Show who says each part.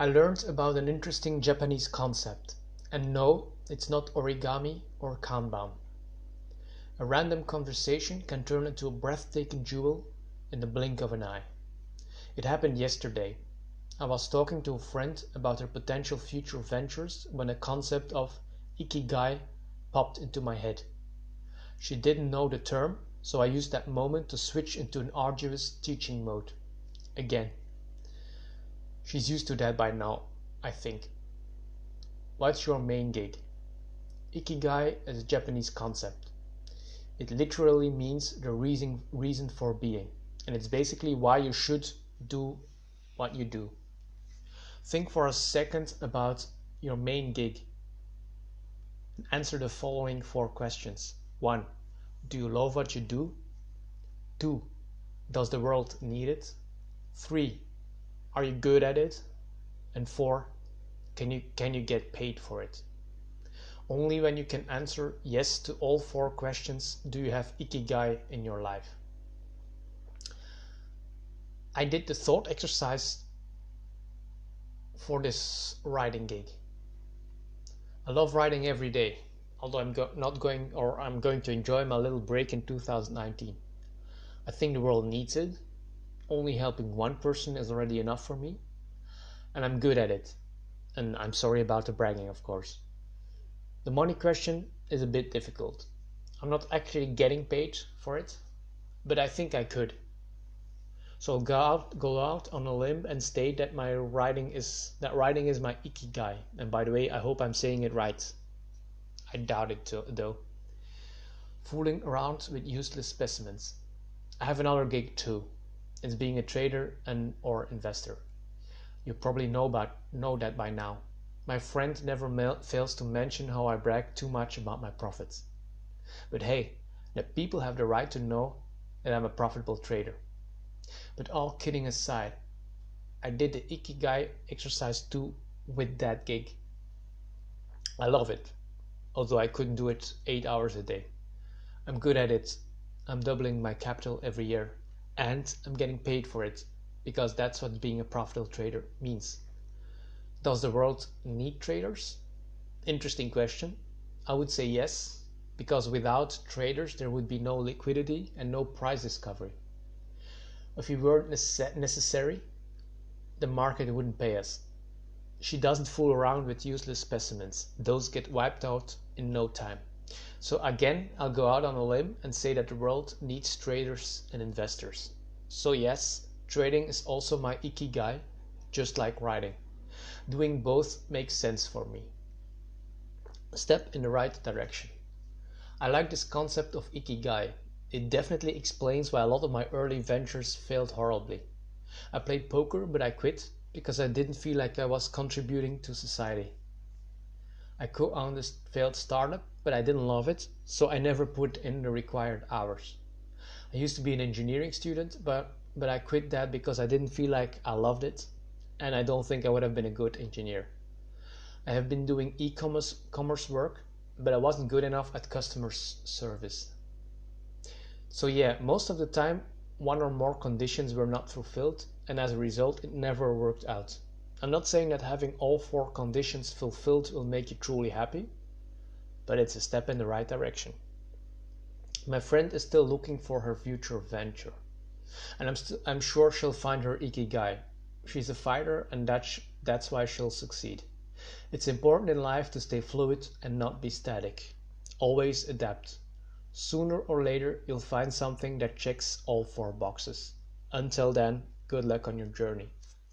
Speaker 1: I learned about an interesting Japanese concept, and no, it's not origami or kanban. A random conversation can turn into a breathtaking jewel in the blink of an eye. It happened yesterday. I was talking to a friend about her potential future ventures when a concept of ikigai popped into my head. She didn't know the term, so I used that moment to switch into an arduous teaching mode. Again. She's used to that by now, I think. What's your main gig? Ikigai is a Japanese concept. It literally means the reason, reason for being, and it's basically why you should do what you do. Think for a second about your main gig. Answer the following four questions. 1. Do you love what you do? 2. Does the world need it? 3. Are you good at it? And 4. Can you can you get paid for it? Only when you can answer yes to all four questions do you have ikigai in your life. I did the thought exercise for this writing gig. I love writing every day, although I'm go not going or I'm going to enjoy my little break in 2019. I think the world needs it only helping one person is already enough for me. And I'm good at it. And I'm sorry about the bragging, of course. The money question is a bit difficult. I'm not actually getting paid for it, but I think I could. So go out, go out on a limb and state that my writing is that writing is my ikigai. And by the way, I hope I'm saying it right. I doubt it though. Fooling around with useless specimens. I have another gig too is being a trader and or investor. You probably know about know that by now. My friend never fails to mention how I brag too much about my profits. But hey, the people have the right to know that I'm a profitable trader. But all kidding aside, I did the Ikigai exercise too with that gig. I love it, although I couldn't do it eight hours a day. I'm good at it. I'm doubling my capital every year and I'm getting paid for it because that's what being a profitable trader means. Does the world need traders? Interesting question. I would say yes, because without traders there would be no liquidity and no price discovery. If we weren't necessary, the market wouldn't pay us. She doesn't fool around with useless specimens. Those get wiped out in no time. So again, I'll go out on a limb and say that the world needs traders and investors. So yes, trading is also my ikigai, just like writing. Doing both makes sense for me. Step in the right direction. I like this concept of ikigai. It definitely explains why a lot of my early ventures failed horribly. I played poker, but I quit because I didn't feel like I was contributing to society. I co-owned this failed startup, but I didn't love it, so I never put in the required hours. I used to be an engineering student, but but I quit that because I didn't feel like I loved it, and I don't think I would have been a good engineer. I have been doing e-commerce commerce work, but I wasn't good enough at customer service. So yeah, most of the time one or more conditions were not fulfilled, and as a result it never worked out. I'm not saying that having all four conditions fulfilled will make you truly happy, but it's a step in the right direction. My friend is still looking for her future venture, and I'm, st- I'm sure she'll find her ikigai. She's a fighter, and that's, that's why she'll succeed. It's important in life to stay fluid and not be static. Always adapt. Sooner or later, you'll find something that checks all four boxes. Until then, good luck on your journey.